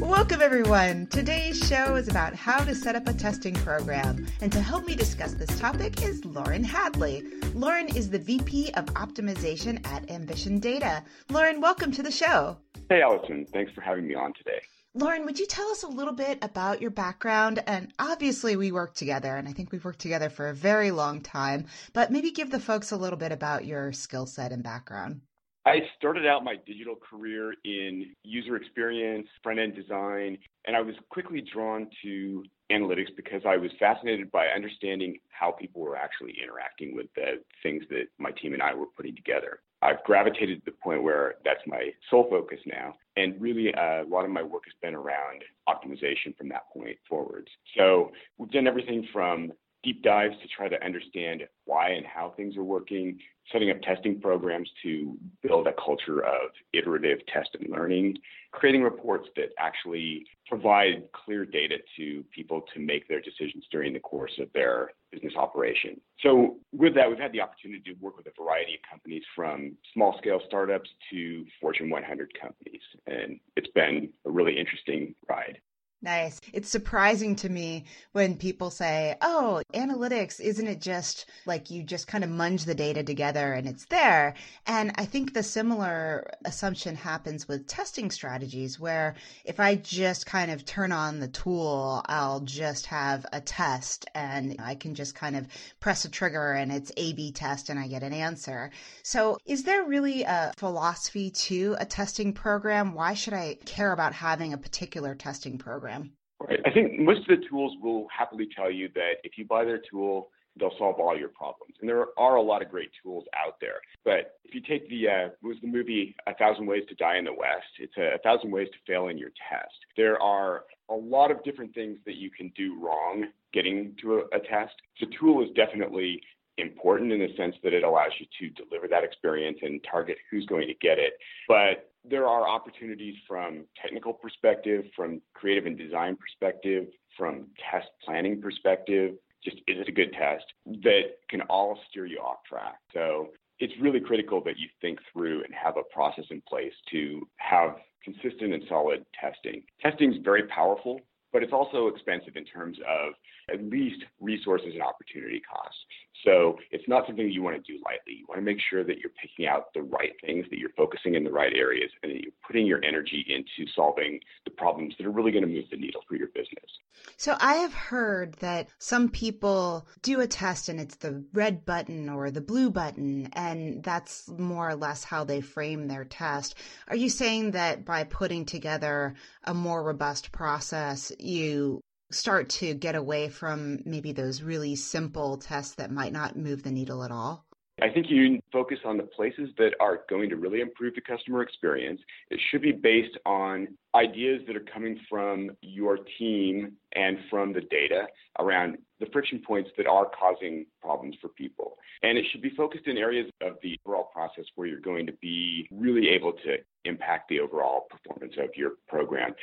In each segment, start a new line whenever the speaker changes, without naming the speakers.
Welcome, everyone. Today's show is about how to set up a testing program. And to help me discuss this topic is Lauren Hadley. Lauren is the VP of Optimization at Ambition Data. Lauren, welcome to the show.
Hey, Allison. Thanks for having me on today.
Lauren, would you tell us a little bit about your background? And obviously, we work together, and I think we've worked together for a very long time, but maybe give the folks a little bit about your skill set and background.
I started out my digital career in user experience, front end design, and I was quickly drawn to analytics because I was fascinated by understanding how people were actually interacting with the things that my team and I were putting together. I've gravitated to the point where that's my sole focus now. And really, uh, a lot of my work has been around optimization from that point forwards. So we've done everything from deep dives to try to understand why and how things are working, setting up testing programs to build a culture of iterative test and learning, creating reports that actually provide clear data to people to make their decisions during the course of their business operation. So, with that, we've had the opportunity to work with a variety of companies from small scale startups to Fortune 100 companies. And it's been a really interesting ride.
Nice. It's surprising to me when people say, oh, analytics, isn't it just like you just kind of munge the data together and it's there? And I think the similar assumption happens with testing strategies, where if I just kind of turn on the tool, I'll just have a test and I can just kind of press a trigger and it's A B test and I get an answer. So is there really a philosophy to a testing program? Why should I care about having a particular testing program?
Right. I think most of the tools will happily tell you that if you buy their tool, they'll solve all your problems. And there are a lot of great tools out there. But if you take the uh, was the movie A Thousand Ways to Die in the West, it's a, a thousand ways to fail in your test. There are a lot of different things that you can do wrong getting to a, a test. The tool is definitely important in the sense that it allows you to deliver that experience and target who's going to get it. But there are opportunities from technical perspective, from creative and design perspective, from test planning perspective, just is it a good test that can all steer you off track. So it's really critical that you think through and have a process in place to have consistent and solid testing. Testing is very powerful, but it's also expensive in terms of at least resources and opportunity costs. So it's not something you want to do lightly. You want to make sure that you're picking out the right things, that you're focusing in the right areas, and that you're putting your energy into solving the problems that are really going to move the needle for your business.
So I have heard that some people do a test and it's the red button or the blue button, and that's more or less how they frame their test. Are you saying that by putting together a more robust process, you start to get away from maybe those really simple tests that might not move the needle at all?
I think you focus on the places that are going to really improve the customer experience. It should be based on ideas that are coming from your team and from the data around the friction points that are causing problems for people. And it should be focused in areas of the overall process where you're going to be really able to impact the overall performance of your program.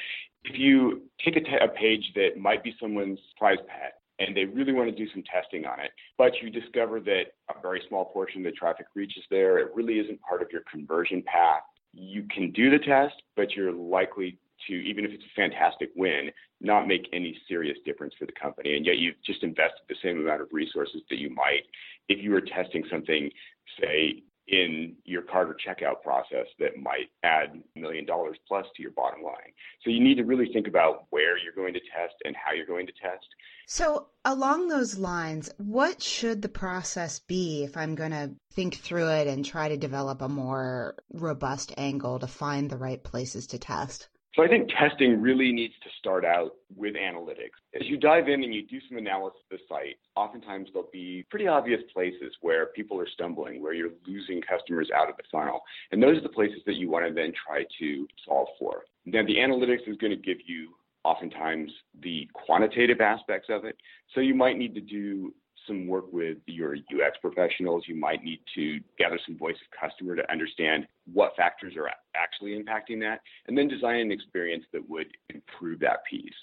If you take a, t- a page that might be someone's prize pet and they really want to do some testing on it, but you discover that a very small portion of the traffic reaches there, it really isn't part of your conversion path. You can do the test, but you're likely to, even if it's a fantastic win, not make any serious difference for the company. And yet you've just invested the same amount of resources that you might if you were testing something, say, in your cart or checkout process that might add a million dollars plus to your bottom line. So you need to really think about where you're going to test and how you're going to test.
So, along those lines, what should the process be if I'm going to think through it and try to develop a more robust angle to find the right places to test?
So I think testing really needs to start out with analytics. As you dive in and you do some analysis of the site, oftentimes there'll be pretty obvious places where people are stumbling, where you're losing customers out of the funnel. And those are the places that you want to then try to solve for. Now the analytics is going to give you oftentimes the quantitative aspects of it. So you might need to do some work with your UX professionals. You might need to gather some voice of customer to understand what factors are actually impacting that, and then design an experience that would improve that piece.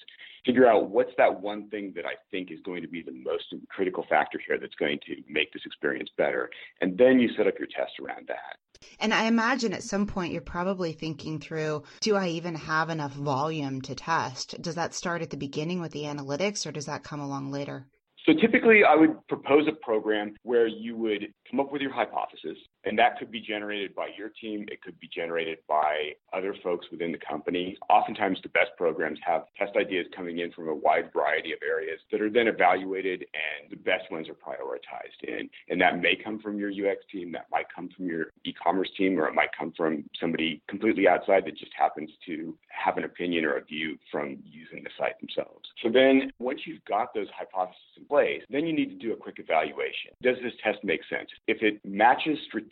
Figure out what's that one thing that I think is going to be the most critical factor here that's going to make this experience better. And then you set up your test around that.
And I imagine at some point you're probably thinking through do I even have enough volume to test? Does that start at the beginning with the analytics or does that come along later?
So typically, I would propose a program where you would come up with your hypothesis, and that could be generated by your team. It could be generated by other folks within the company. Oftentimes, the best programs have test ideas coming in from a wide variety of areas that are then evaluated, and the best ones are prioritized in. And that may come from your UX team, that might come from your e commerce team, or it might come from somebody completely outside that just happens to have an opinion or a view from using the site themselves. So then, once you've got those hypotheses in place, then you need to do a quick evaluation. Does this test make sense? If it matches strategically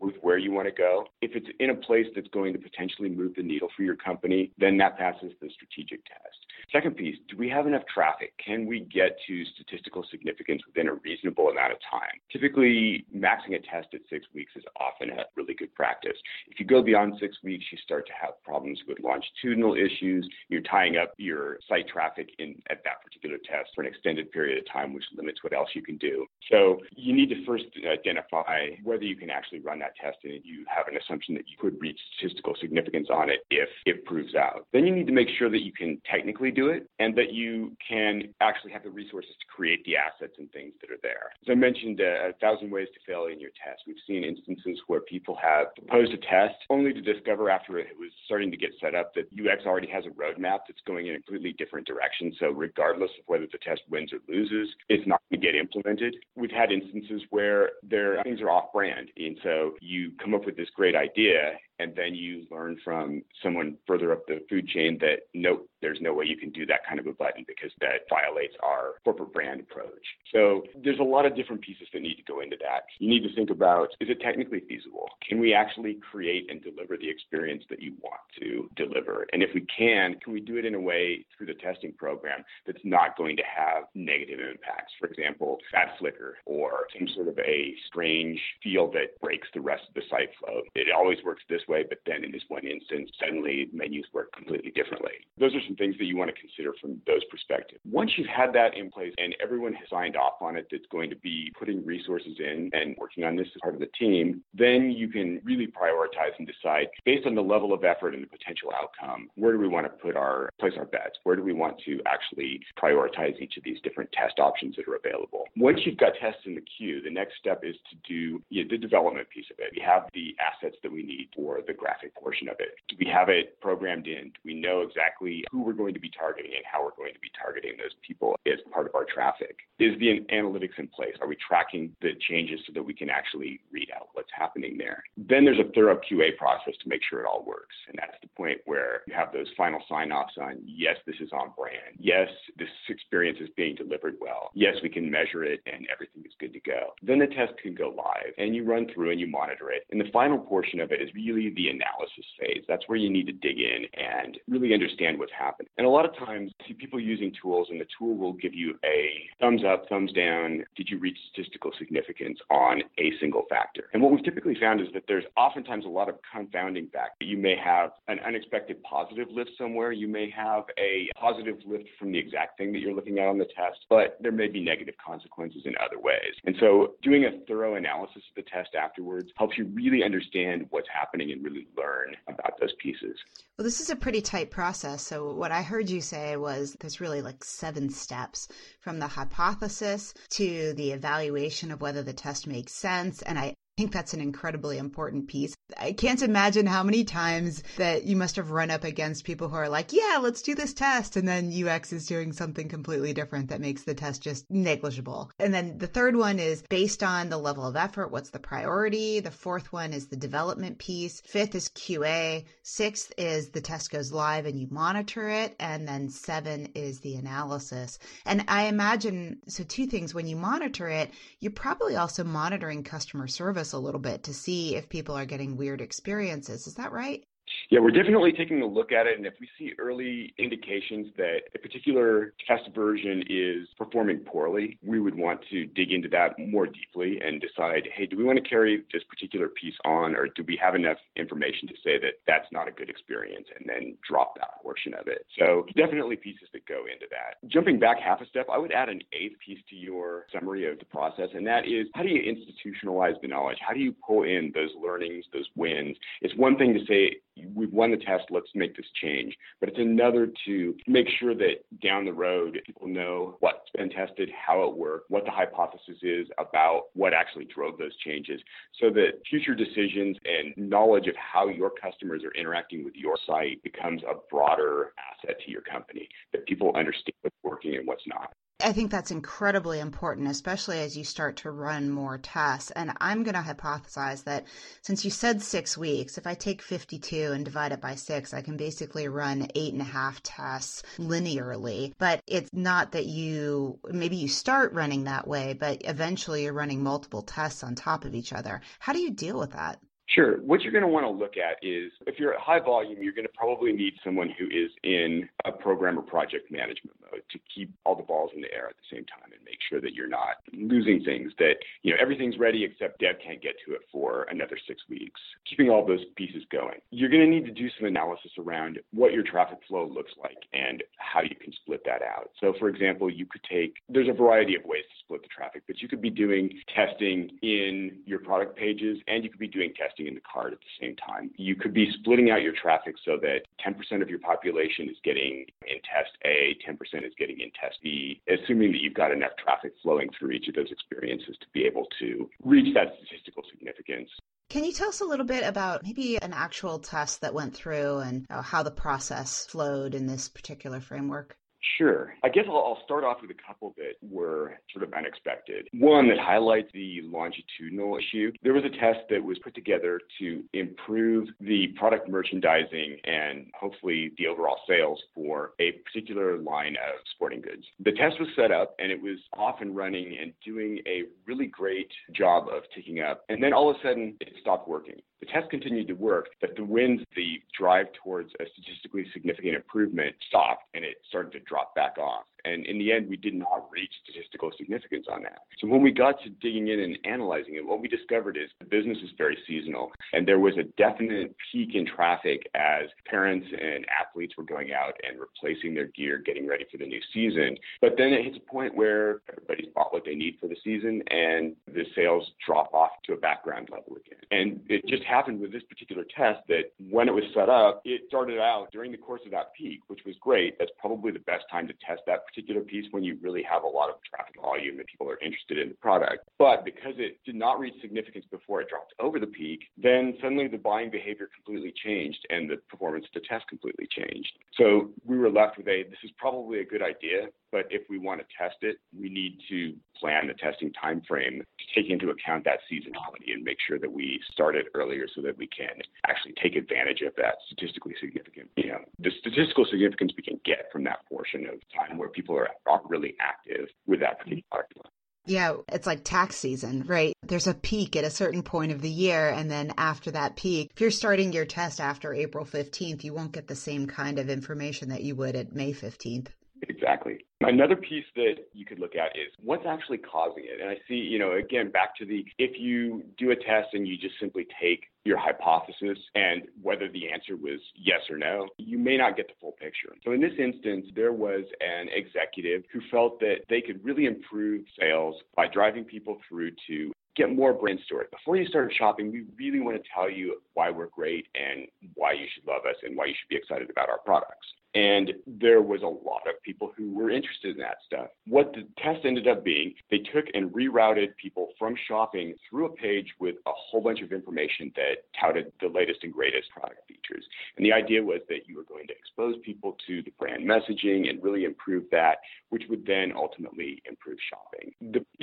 with where you want to go, if it's in a place that's going to potentially move the needle for your company, then that passes the strategic test. Second piece, do we have enough traffic? Can we get to statistical significance within a reasonable amount of time? Typically, maxing a test at six weeks is often a really good practice. If you go beyond six weeks, you start to have problems with longitudinal issues. You're tying up your site traffic in at that particular test for an extended period of time, which limits what else you can do. So you need to first identify whether you can actually run that test and you have an assumption that you could reach statistical significance on it if it proves out. Then you need to make sure that you can technically do it and that you can actually have the resources to create the assets and things that are there. As I mentioned, uh, a thousand ways to fail in your test. We've seen instances where people have proposed a test only to discover after it was starting to get set up that UX already has a roadmap that's going in a completely different direction. So regardless of whether the test wins or loses, it's not going to get implemented. We've had instances where their things are off brand. And so you come up with this great idea and then you learn from someone further up the food chain that nope, there's no way you can do that kind of a button because that violates our corporate brand approach. So there's a lot of different pieces that need to go into that. You need to think about is it technically feasible? Can we actually create and deliver the experience that you want to deliver? And if we can, can we do it in a way through the testing program that's not going to have negative impacts? For example, bad flicker or some sort of a strange feel that breaks the rest of the site flow. It always works this way, but then in this one instance, suddenly menus work completely differently. Those are some things that you want to consider from those perspectives. Once you've had that in place and everyone has signed off on it that's going to be putting resources in and working on this as part of the team, then you can really prioritize and decide based on the level of effort and the potential outcome, where do we want to put our place our bets? Where do we want to actually prioritize each of these different test options that are available? Once you've got tests in the queue, the next step is to do you know, the development piece of it. We have the assets that we need for the graphic portion of it. We have it programmed in? Do we know exactly who we're going to be targeting and how we're going to be targeting those people as part of our traffic? Is the analytics in place? Are we tracking the changes so that we can actually read out what's happening there? Then there's a thorough QA process to make sure it all works. And that's the point where you have those final sign offs on yes, this is on brand. Yes, this experience is being delivered well. Yes, we can measure it and everything is good to go. Then the test can go live and you run through and you monitor it. And the final portion of it is really the analysis phase. That's where you need to dig in and really understand what's happening. And a lot of times, see people using tools, and the tool will give you a thumbs up, thumbs down. Did you reach statistical significance on a single factor? And what we've typically found is that there's oftentimes a lot of confounding factors. You may have an unexpected positive lift somewhere. You may have a positive lift from the exact thing that you're looking at on the test, but there may be negative consequences in other ways. And so doing a thorough analysis of the test afterwards helps you really understand what's happening really learn about those pieces.
Well, this is a pretty tight process. So, what I heard you say was there's really like seven steps from the hypothesis to the evaluation of whether the test makes sense. And I think that's an incredibly important piece. I can't imagine how many times that you must have run up against people who are like, yeah, let's do this test. And then UX is doing something completely different that makes the test just negligible. And then the third one is based on the level of effort. What's the priority? The fourth one is the development piece. Fifth is QA. Sixth is the test goes live and you monitor it. And then seven is the analysis. And I imagine, so two things, when you monitor it, you're probably also monitoring customer service a little bit to see if people are getting weird experiences. Is that right?
Yeah, we're definitely taking a look at it. And if we see early indications that a particular test version is performing poorly, we would want to dig into that more deeply and decide, hey, do we want to carry this particular piece on or do we have enough information to say that that's not a good experience and then drop that portion of it? So definitely pieces that go into that. Jumping back half a step, I would add an eighth piece to your summary of the process, and that is how do you institutionalize the knowledge? How do you pull in those learnings, those wins? It's one thing to say, we've won the test, let's make this change. But it's another to make sure that down the road, people know what's been tested, how it worked, what the hypothesis is about what actually drove those changes, so that future decisions and knowledge of how your customers are interacting with your site becomes a broader asset to your company, that people understand what's working and what's not.
I think that's incredibly important, especially as you start to run more tests. And I'm going to hypothesize that since you said six weeks, if I take 52 and divide it by six, I can basically run eight and a half tests linearly. But it's not that you, maybe you start running that way, but eventually you're running multiple tests on top of each other. How do you deal with that?
Sure. What you're going to want to look at is if you're at high volume, you're going to probably need someone who is in a program or project management mode to keep all the balls in the air at the same time and make sure that you're not losing things that, you know, everything's ready except dev can't get to it for another six weeks. Keeping all those pieces going. You're going to need to do some analysis around what your traffic flow looks like and how you can split that out. So, for example, you could take, there's a variety of ways to split the traffic, but you could be doing testing in your product pages and you could be doing testing in the card at the same time. You could be splitting out your traffic so that 10% of your population is getting in test A, 10% is getting in test B, assuming that you've got enough traffic flowing through each of those experiences to be able to reach that statistical significance.
Can you tell us a little bit about maybe an actual test that went through and uh, how the process flowed in this particular framework?
Sure. I guess I'll, I'll, start off with a couple that were sort of unexpected. One that highlights the longitudinal issue. There was a test that was put together to improve the product merchandising and hopefully the overall sales for a particular line of sporting goods. The test was set up and it was off and running and doing a really great job of ticking up. And then all of a sudden it stopped working. The test continued to work, but the winds, the drive towards a statistically significant improvement stopped and it started to drop back off. And in the end, we did not reach statistical significance on that. So when we got to digging in and analyzing it, what we discovered is the business is very seasonal. And there was a definite peak in traffic as parents and athletes were going out and replacing their gear, getting ready for the new season. But then it hits a point where everybody's bought what they need for the season and the sales drop off to a background level again. And it just happened with this particular test that when it was set up, it started out during the course of that peak, which was great. That's probably the best time to test that particular piece when you really have a lot of traffic volume and people are interested in the product. But because it did not reach significance before it dropped over the peak, then suddenly the buying behavior completely changed and the performance of the test completely changed. So we were left with a this is probably a good idea, but if we want to test it, we need to plan the testing time frame to take into account that seasonality and make sure that we start it earlier so that we can actually take advantage of that statistically significant, you know, the statistical significance we can get from that portion of time where people are, are really active with that particular product.
Yeah, it's like tax season, right? There's a peak at a certain point of the year. And then after that peak, if you're starting your test after April 15th, you won't get the same kind of information that you would at May 15th.
Exactly. Another piece that you could look at is what's actually causing it. And I see, you know, again, back to the if you do a test and you just simply take your hypothesis and whether the answer was yes or no, you may not get the full picture. So in this instance, there was an executive who felt that they could really improve sales by driving people through to get more brand story. Before you start shopping, we really want to tell you why we're great and why you should love us and why you should be excited about our products. And there was a lot of people who were interested in that stuff. What the test ended up being, they took and rerouted people from shopping through a page with a whole bunch of information that touted the latest and greatest product features. And the idea was that you were going to expose people to the brand messaging and really improve that, which would then ultimately improve shopping.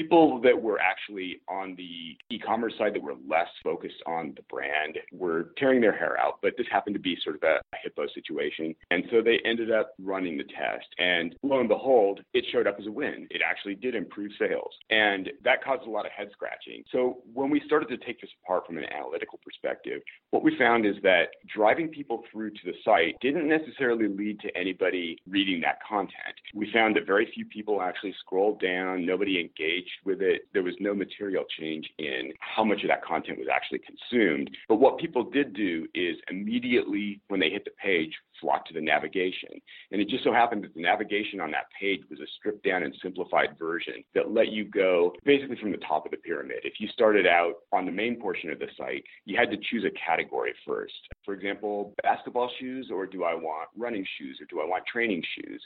People that were actually on the e-commerce side that were less focused on the brand were tearing their hair out, but this happened to be sort of a hippo situation. And so they ended up running the test. And lo and behold, it showed up as a win. It actually did improve sales. And that caused a lot of head scratching. So when we started to take this apart from an analytical perspective, what we found is that driving people through to the site didn't necessarily lead to anybody reading that content. We found that very few people actually scrolled down, nobody engaged with it. There was no material change in how much of that content was actually consumed. But what people did do is immediately when they hit the page, flock to the navigation. And it just so happened that the navigation on that page was a stripped down and simplified version that let you go basically from the top of the pyramid. If you started out on the main portion of the site, you had to choose a category first. For example, basketball shoes, or do I want running shoes, or do I want training shoes?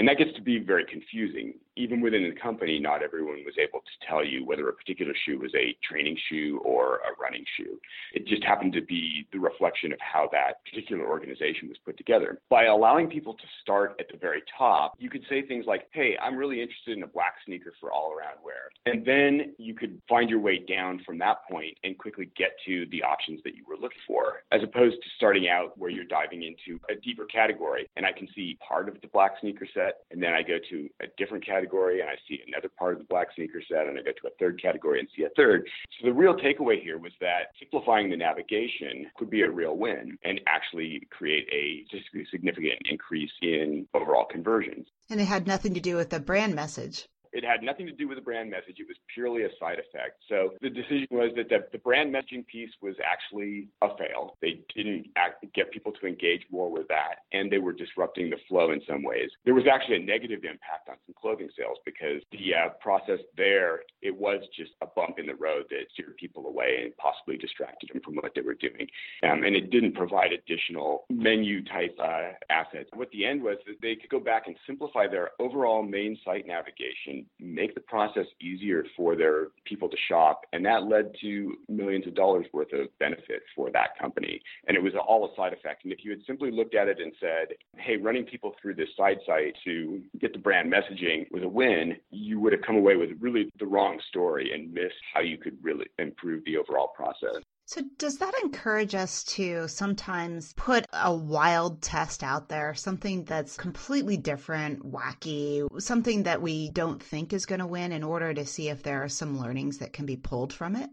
And that gets to be very confusing. Even within the company, not everyone was able to tell you whether a particular shoe was a training shoe or a running shoe. It just happened to be the reflection of how that particular organization was put together. By allowing people to start at the very top, you could say things like, hey, I'm really interested in a black sneaker for all around wear. And then you could find your way down from that point and quickly get to the options that you were looking for, as opposed to starting out where you're diving into a deeper category and I can see part of the black sneaker set set, and then I go to a different category and I see another part of the black sneaker set, and I go to a third category and see a third. So the real takeaway here was that simplifying the navigation could be a real win and actually create a significant increase in overall conversions.
And it had nothing to do with the brand message.
It had nothing to do with the brand message. It was purely a side effect. So the decision was that the, the brand messaging piece was actually a fail. They didn't act, get people to engage more with that, and they were disrupting the flow in some ways. There was actually a negative impact on some clothing sales because the uh, process there, it was just a bump in the road that steered people away and possibly distracted them from what they were doing. Um, and it didn't provide additional menu type uh, assets. What the end was that they could go back and simplify their overall main site navigation make the process easier for their people to shop. And that led to millions of dollars worth of benefit for that company. And it was all a side effect. And if you had simply looked at it and said, hey, running people through this side site to get the brand messaging was a win, you would have come away with really the wrong story and missed how you could really improve the overall process.
So, does that encourage us to sometimes put a wild test out there, something that's completely different, wacky, something that we don't think is going to win in order to see if there are some learnings that can be pulled from it?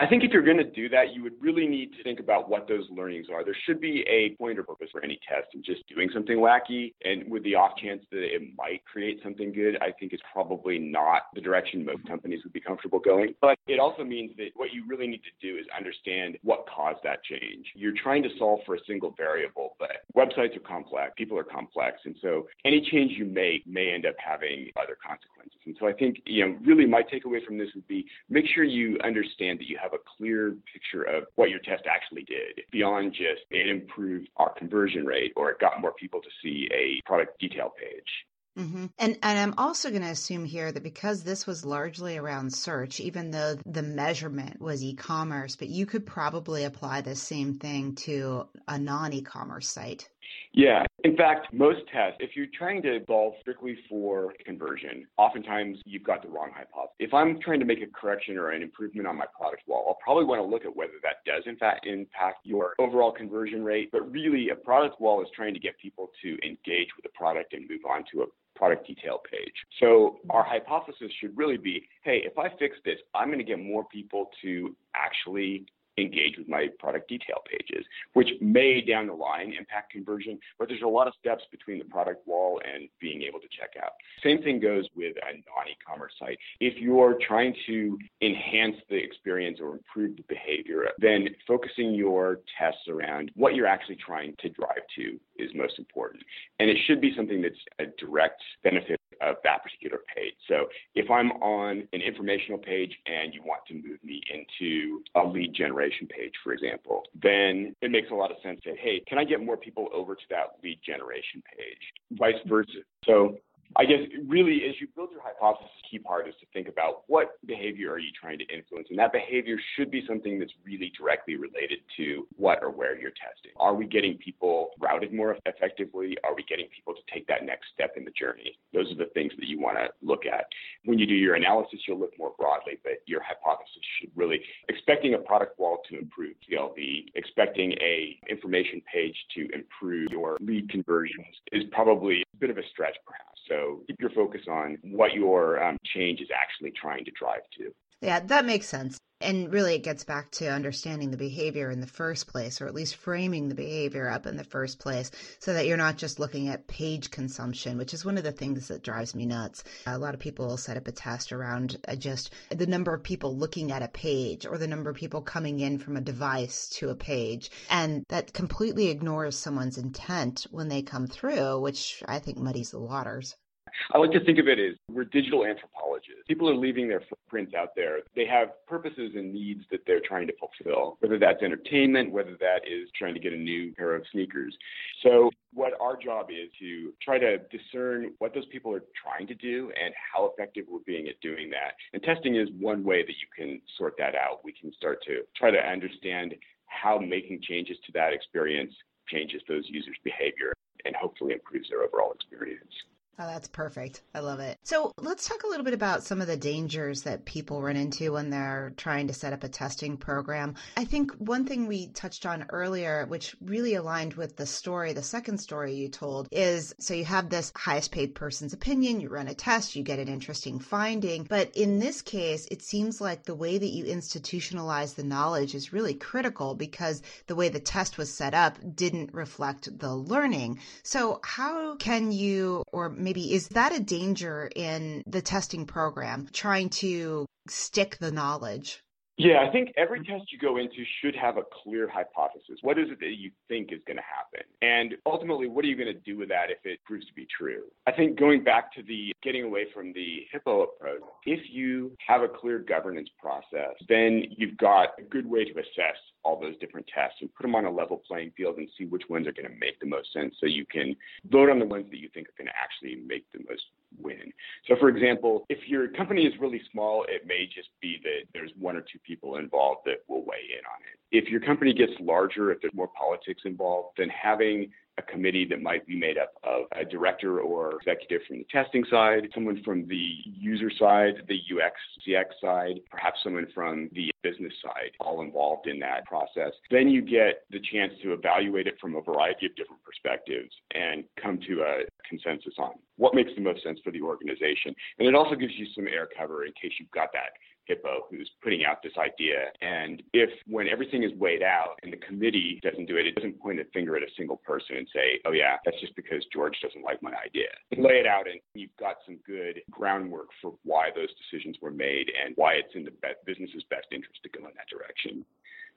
I think if you're going to do that, you would really need to think about what those learnings are. There should be a point or purpose for any test, and just doing something wacky and with the off chance that it might create something good, I think is probably not the direction most companies would be comfortable going. But it also means that what you really need to do is understand what caused that change. You're trying to solve for a single variable, but websites are complex, people are complex, and so any change you make may end up having other consequences. And so I think, you know, really my takeaway from this would be make sure you understand that you have a clear picture of what your test actually did beyond just it improved our conversion rate or it got more people to see a product detail page.
Mm-hmm. And and I'm also going to assume here that because this was largely around search, even though the measurement was e-commerce, but you could probably apply the same thing to a non-e-commerce site.
Yeah. In fact, most tests, if you're trying to solve strictly for conversion, oftentimes you've got the wrong hypothesis. If I'm trying to make a correction or an improvement on my product wall, I'll probably want to look at whether that does in fact impact your overall conversion rate. But really, a product wall is trying to get people to engage with the product and move on to a product detail page. So our hypothesis should really be, hey, if I fix this, I'm going to get more people to actually engage with my product detail pages, which may down the line impact conversion, but there's a lot of steps between the product wall and being able to check out. Same thing goes with a non-e-commerce site. If you're trying to enhance the experience or improve the behavior, then focusing your tests around what you're actually trying to drive to is most important. And it should be something that's a direct benefit of that particular page. So if I'm on an informational page and you want to move me into a lead generation page, for example, then it makes a lot of sense to say, hey, can I get more people over to that lead generation page? Vice versa. So I guess really as you build your hypothesis, the key part is to think about what behavior are you trying to influence? And that behavior should be something that's really directly related to what or where you're testing. Are we getting people routed more effectively? Are we getting people to take that next step in the journey? Those are the things that you want to look at. When you do your analysis, you'll look more broadly, but your hypothesis should really expecting a product wall to improve CLV, expecting a information page to improve your lead conversions is probably a bit of a stretch perhaps. So keep your focus on what your um, change is actually trying to drive to.
Yeah, that makes sense. And really, it gets back to understanding the behavior in the first place, or at least framing the behavior up in the first place, so that you're not just looking at page consumption, which is one of the things that drives me nuts. A lot of people set up a test around uh, just the number of people looking at a page or the number of people coming in from a device to a page. And that completely ignores someone's intent when they come through, which I think muddies the waters.
I like to think of it as we're digital anthropologists. People are leaving their footprints out there. They have purposes and needs that they're trying to fulfill, whether that's entertainment, whether that is trying to get a new pair of sneakers. So what our job is to try to discern what those people are trying to do and how effective we're being at doing that. And testing is one way that you can sort that out. We can start to try to understand how making changes to that experience changes those users' behavior and hopefully improves their overall experience.
Oh, that's perfect. I love it. So let's talk a little bit about some of the dangers that people run into when they're trying to set up a testing program. I think one thing we touched on earlier, which really aligned with the story, the second story you told, is so you have this highest paid person's opinion, you run a test, you get an interesting finding. But in this case, it seems like the way that you institutionalize the knowledge is really critical because the way the test was set up didn't reflect the learning. So, how can you, or maybe maybe is that a danger in the testing program, trying to stick the knowledge?
Yeah, I think every test you go into should have a clear hypothesis. What is it that you think is going to happen? And ultimately, what are you going to do with that if it proves to be true? I think going back to the getting away from the HIPPO approach, if you have a clear governance process, then you've got a good way to assess all those different tests and put them on a level playing field and see which ones are going to make the most sense so you can vote on the ones that you think are going to actually make the most win. So, for example, if your company is really small, it may just be that there's one or two people involved that will weigh in on it. If your company gets larger, if there's more politics involved, then having a committee that might be made up of a director or executive from the testing side, someone from the user side, the UX, CX side, perhaps someone from the business side, all involved in that process. Then you get the chance to evaluate it from a variety of different perspectives and come to a consensus on what makes the most sense for the organization. And it also gives you some air cover in case you've got that HIPPO who's putting out this idea. And if when everything is weighed out and the committee doesn't do it, it doesn't point a finger at a single person and say, oh, yeah, that's just because George doesn't like my idea. Lay it out and you've got some good groundwork for why those decisions were made and why it's in the business's best interest to go in that direction.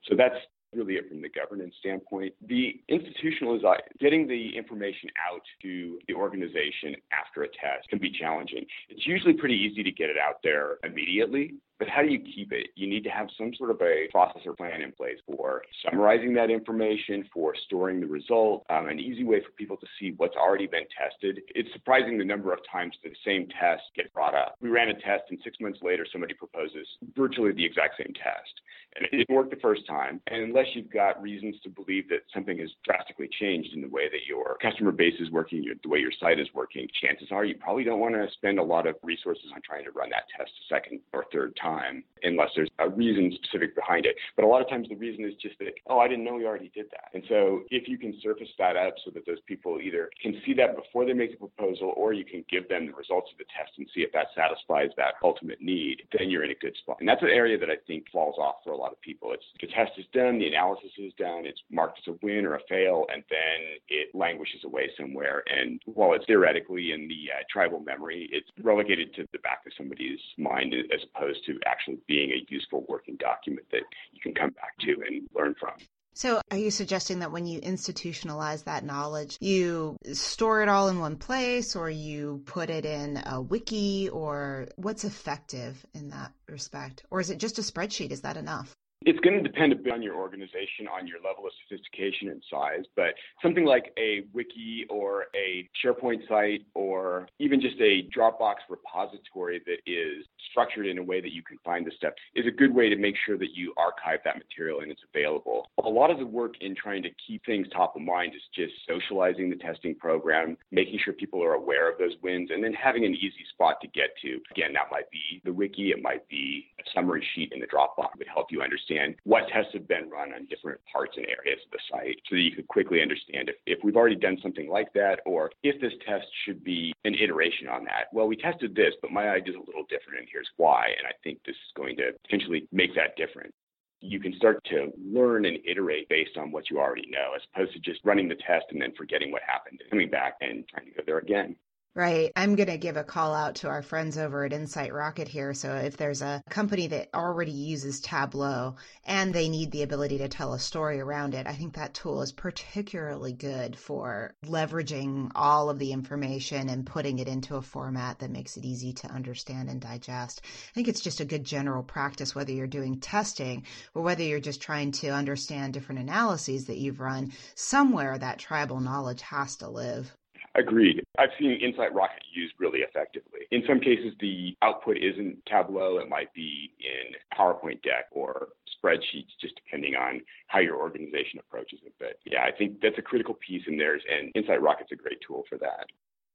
So that's really it from the governance standpoint. The institutionalization, getting the information out to the organization after a test can be challenging. It's usually pretty easy to get it out there immediately, but how do you keep it? You need to have some sort of a process or plan in place for summarizing that information, for storing the result, um, an easy way for people to see what's already been tested. It's surprising the number of times the same test gets brought up. We ran a test, and six months later, somebody proposes virtually the exact same test. And it didn't work the first time. And unless you've got reasons to believe that something has drastically changed in the way that your customer base is working, the way your site is working, chances are you probably don't want to spend a lot of resources on trying to run that test a second or third time unless there's a reason specific behind it. But a lot of times the reason is just that, oh, I didn't know we already did that. And so if you can surface that up so that those people either can see that before they make the proposal or you can give them the results of the test and see if that satisfies that ultimate need, then you're in a good spot. And that's an area that I think falls off for a lot of people. It's the test is done, the analysis is done, it's marked as a win or a fail, and then it languishes away somewhere. And while it's theoretically in the uh, tribal memory, it's relegated to the back of somebody's mind as opposed to actually being a useful working document that you can come back to and learn from.
So, are you suggesting that when you institutionalize that knowledge, you store it all in one place or you put it in a wiki or what's effective in that respect? Or is it just a spreadsheet? Is that enough?
It's going to depend a bit on your organization, on your level of sophistication and size, but something like a wiki or a SharePoint site or even just a Dropbox repository that is structured in a way that you can find the stuff is a good way to make sure that you archive that material and it's available. A lot of the work in trying to keep things top of mind is just socializing the testing program, making sure people are aware of those wins, and then having an easy spot to get to. Again, that might be the wiki, it might be a summary sheet in the Dropbox. that would help you understand what tests have been run on different parts and areas of the site so that you could quickly understand if, if we've already done something like that or if this test should be an iteration on that. Well, we tested this, but my idea is a little different, and here's why. And I think this is going to potentially make that different you can start to learn and iterate based on what you already know, as opposed to just running the test and then forgetting what happened coming back and trying to go there again.
Right. I'm going to give a call out to our friends over at Insight Rocket here. So if there's a company that already uses Tableau and they need the ability to tell a story around it, I think that tool is particularly good for leveraging all of the information and putting it into a format that makes it easy to understand and digest. I think it's just a good general practice, whether you're doing testing or whether you're just trying to understand different analyses that you've run. Somewhere that tribal knowledge has to live.
Agreed. I've seen Insight Rocket used really effectively. In some cases, the output isn't Tableau. It might be in PowerPoint deck or spreadsheets, just depending on how your organization approaches it. But yeah, I think that's a critical piece in theirs, and Insight Rocket's a great tool for that.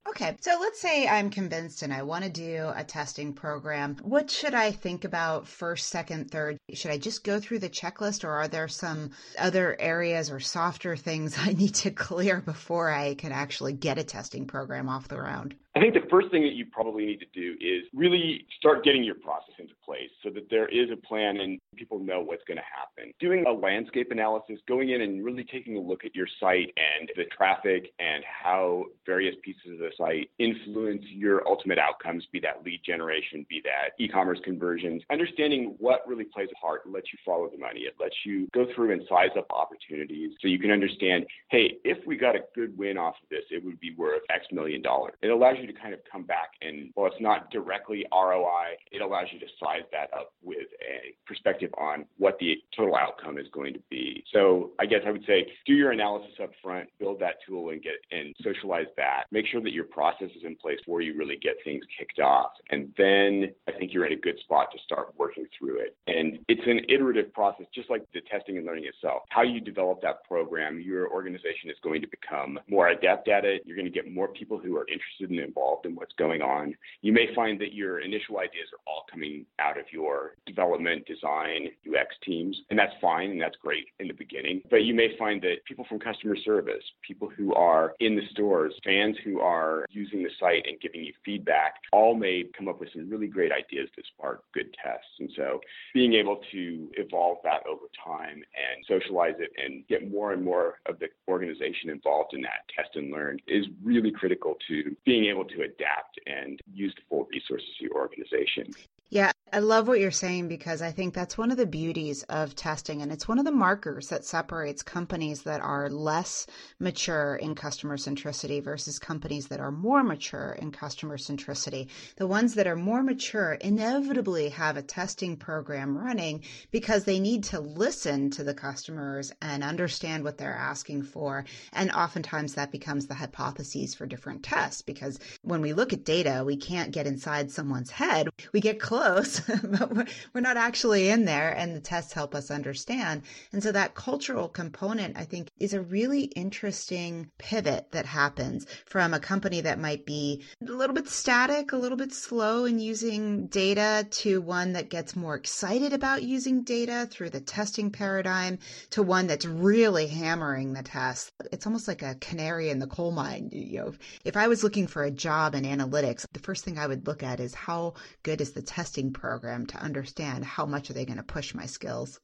Okay, so let's say I'm convinced and I want to do a testing program. What should I think about first, second, third? Should I just go through the checklist or are there some other areas or softer things I need to clear before I can actually get a testing program off the ground?
I think the first thing that you probably need to do is really start getting your process into place so that there is a plan and people know what's going to happen. Doing a landscape analysis, going in and really taking a look at your site and the traffic and how various pieces of the site influence your ultimate outcomes, be that lead generation, be that e commerce conversions. Understanding what really plays a part lets you follow the money. It lets you go through and size up opportunities so you can understand hey, if we got a good win off of this, it would be worth X million dollars. It allows you to kind of come back and, well, it's not directly ROI, it allows you to size that up with a perspective on what the total outcome is going to be. So I guess I would say do your analysis up front, build that tool and get and socialize that. Make sure that your process is in place before you really get things kicked off. And then I think you're in a good spot to start working through it. And it's an iterative process, just like the testing and learning itself. How you develop that program, your organization is going to become more adept at it. You're going to get more people who are interested and involved in what's going on. You may find that your initial ideas are all coming out of your development, design, UX teams, and that's fine and that's great in the beginning. But you may find that people from customer service, people who are in the stores, fans who are using the site and giving you feedback, all may come up with some really great ideas to spark good tests. And so being able to evolve that over time and socialize it and get more and more of the organization involved in that test and learn is really critical to being able to adapt and use the full resources of your organization.
Yeah, I love what you're saying because I think that's one of the beauties of testing. And it's one of the markers that separates companies that are less mature in customer centricity versus companies that are more mature in customer centricity. The ones that are more mature inevitably have a testing program running because they need to listen to the customers and understand what they're asking for. And oftentimes that becomes the hypotheses for different tests because when we look at data, we can't get inside someone's head. We get close but we're not actually in there. And the tests help us understand. And so that cultural component, I think, is a really interesting pivot that happens from a company that might be a little bit static, a little bit slow in using data to one that gets more excited about using data through the testing paradigm to one that's really hammering the test. It's almost like a canary in the coal mine. You know, if I was looking for a job in analytics, the first thing I would look at is how good is the testing program to understand how much are they going to push my skills.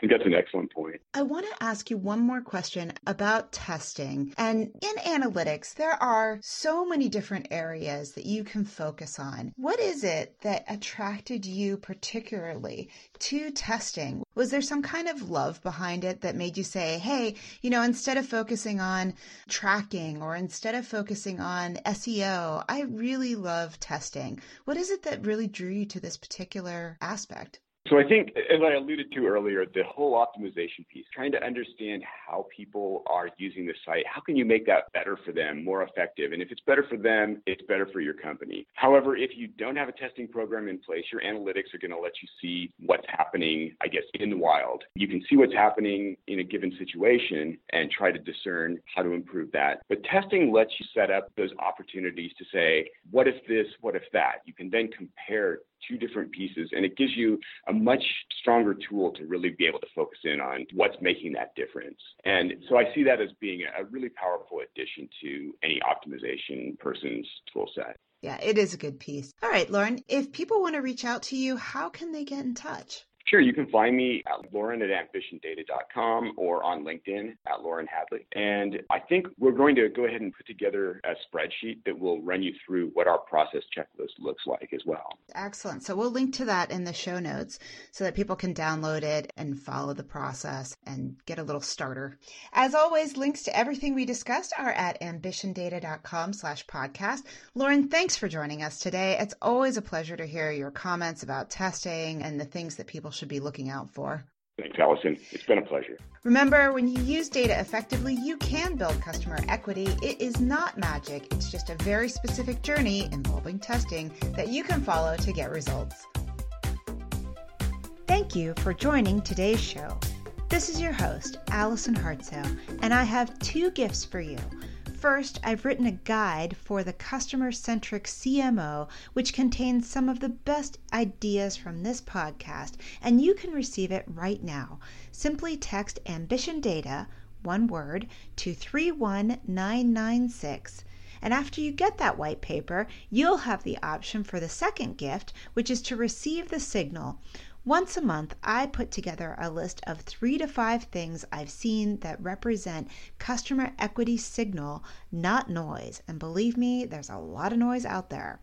I think that's an excellent point.
I want to ask you one more question about testing. And in analytics, there are so many different areas that you can focus on. What is it that attracted you particularly to testing? Was there some kind of love behind it that made you say, hey, you know, instead of focusing on tracking or instead of focusing on SEO, I really love testing? What is it that really drew you to this particular aspect?
So I think, as I alluded to earlier, the whole optimization piece, trying to understand how people are using the site, how can you make that better for them, more effective? And if it's better for them, it's better for your company. However, if you don't have a testing program in place, your analytics are going to let you see what's happening, I guess, in the wild. You can see what's happening in a given situation and try to discern how to improve that. But testing lets you set up those opportunities to say, what if this, what if that? You can then compare two different pieces and it gives you a much stronger tool to really be able to focus in on what's making that difference. And so I see that as being a really powerful addition to any optimization person's tool set.
Yeah, it is a good piece. All right, Lauren, if people want to reach out to you, how can they get in touch?
Sure, you can find me at lauren at ambitiondata.com or on LinkedIn at Lauren Hadley. And I think we're going to go ahead and put together a spreadsheet that will run you through what our process checklist looks like as well.
Excellent. So we'll link to that in the show notes so that people can download it and follow the process and get a little starter. As always, links to everything we discussed are at ambitiondata.com slash podcast. Lauren, thanks for joining us today. It's always a pleasure to hear your comments about testing and the things that people should be looking out for.
Thanks, Allison. It's been a pleasure.
Remember, when you use data effectively, you can build customer equity. It is not magic, it's just a very specific journey involving testing that you can follow to get results. Thank you for joining today's show. This is your host, Allison Hartsoe, and I have two gifts for you. First, I've written a guide for the customer centric CMO, which contains some of the best ideas from this podcast, and you can receive it right now. Simply text Ambition Data, one word, to 31996. And after you get that white paper, you'll have the option for the second gift, which is to receive the signal. Once a month, I put together a list of three to five things I've seen that represent customer equity signal, not noise. And believe me, there's a lot of noise out there.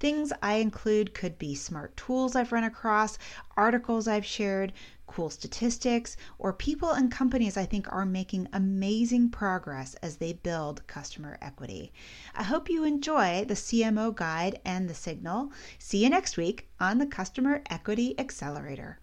Things I include could be smart tools I've run across, articles I've shared, cool statistics, or people and companies I think are making amazing progress as they build customer equity. I hope you enjoy the CMO guide and the signal. See you next week on the Customer Equity Accelerator.